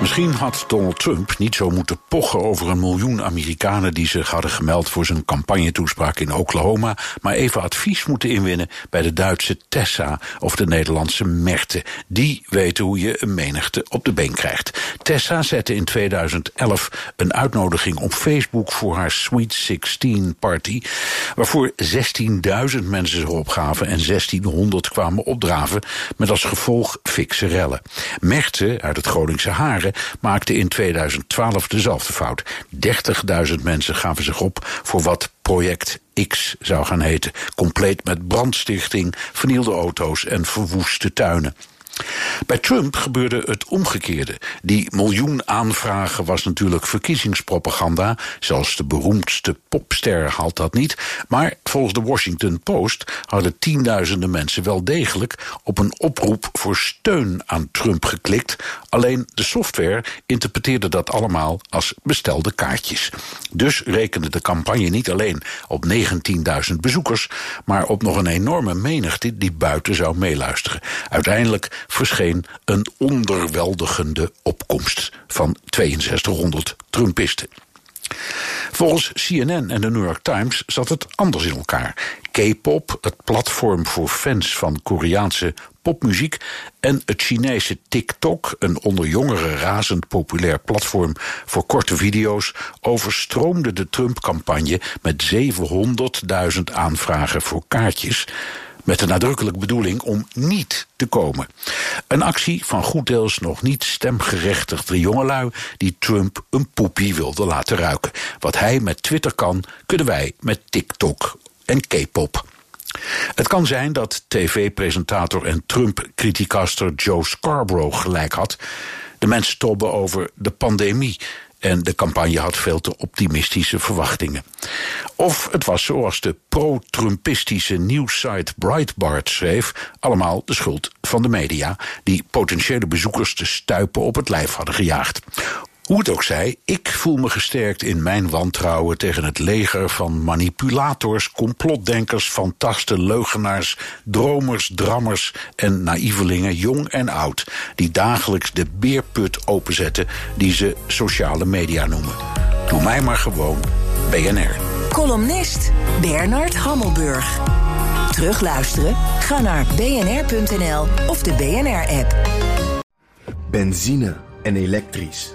Misschien had Donald Trump niet zo moeten pochen over een miljoen Amerikanen die zich hadden gemeld voor zijn campagnetoespraak in Oklahoma, maar even advies moeten inwinnen bij de Duitse Tessa of de Nederlandse Merte. Die weten hoe je een menigte op de been krijgt. Tessa zette in 2011 een uitnodiging op Facebook voor haar Sweet 16 party, waarvoor 16.000 mensen zich opgaven en 1600 kwamen opdraven, met als gevolg fikse rellen. Merte uit het Groningse Haren maakte in 2012 dezelfde fout. 30.000 mensen gaven zich op voor wat Project X zou gaan heten. Compleet met brandstichting, vernielde auto's en verwoeste tuinen. Bij Trump gebeurde het omgekeerde. Die miljoen aanvragen was natuurlijk verkiezingspropaganda. Zelfs de beroemdste popster haalt dat niet. Maar volgens de Washington Post hadden tienduizenden mensen wel degelijk op een oproep voor steun aan Trump geklikt. Alleen de software interpreteerde dat allemaal als bestelde kaartjes. Dus rekende de campagne niet alleen op 19.000 bezoekers, maar op nog een enorme menigte die buiten zou meeluisteren. Uiteindelijk verscheen een onderweldigende opkomst van 6200 Trumpisten. Volgens CNN en de New York Times zat het anders in elkaar. K-pop, het platform voor fans van Koreaanse popmuziek, en het Chinese TikTok, een onder jongeren razend populair platform voor korte video's, overstroomde de Trump-campagne met 700.000 aanvragen voor kaartjes met de nadrukkelijke bedoeling om niet te komen. Een actie van goed deels nog niet stemgerechtigde jongelui die Trump een poepie wilde laten ruiken. Wat hij met Twitter kan, kunnen wij met TikTok en K-pop. Het kan zijn dat tv-presentator en Trump-criticaster Joe Scarborough gelijk had. De mensen tobben over de pandemie en de campagne had veel te optimistische verwachtingen. Of het was zoals de pro-Trumpistische nieuwssite Breitbart schreef, allemaal de schuld van de media, die potentiële bezoekers te stuipen op het lijf hadden gejaagd. Hoe het ook zij, ik voel me gesterkt in mijn wantrouwen tegen het leger van manipulators, complotdenkers, fantasten, leugenaars, dromers, drammers en naïvelingen, jong en oud, die dagelijks de beerput openzetten die ze sociale media noemen. Doe mij maar gewoon BNR. Columnist Bernard Hammelburg. Terugluisteren? Ga naar bnr.nl of de BNR-app. Benzine en elektrisch.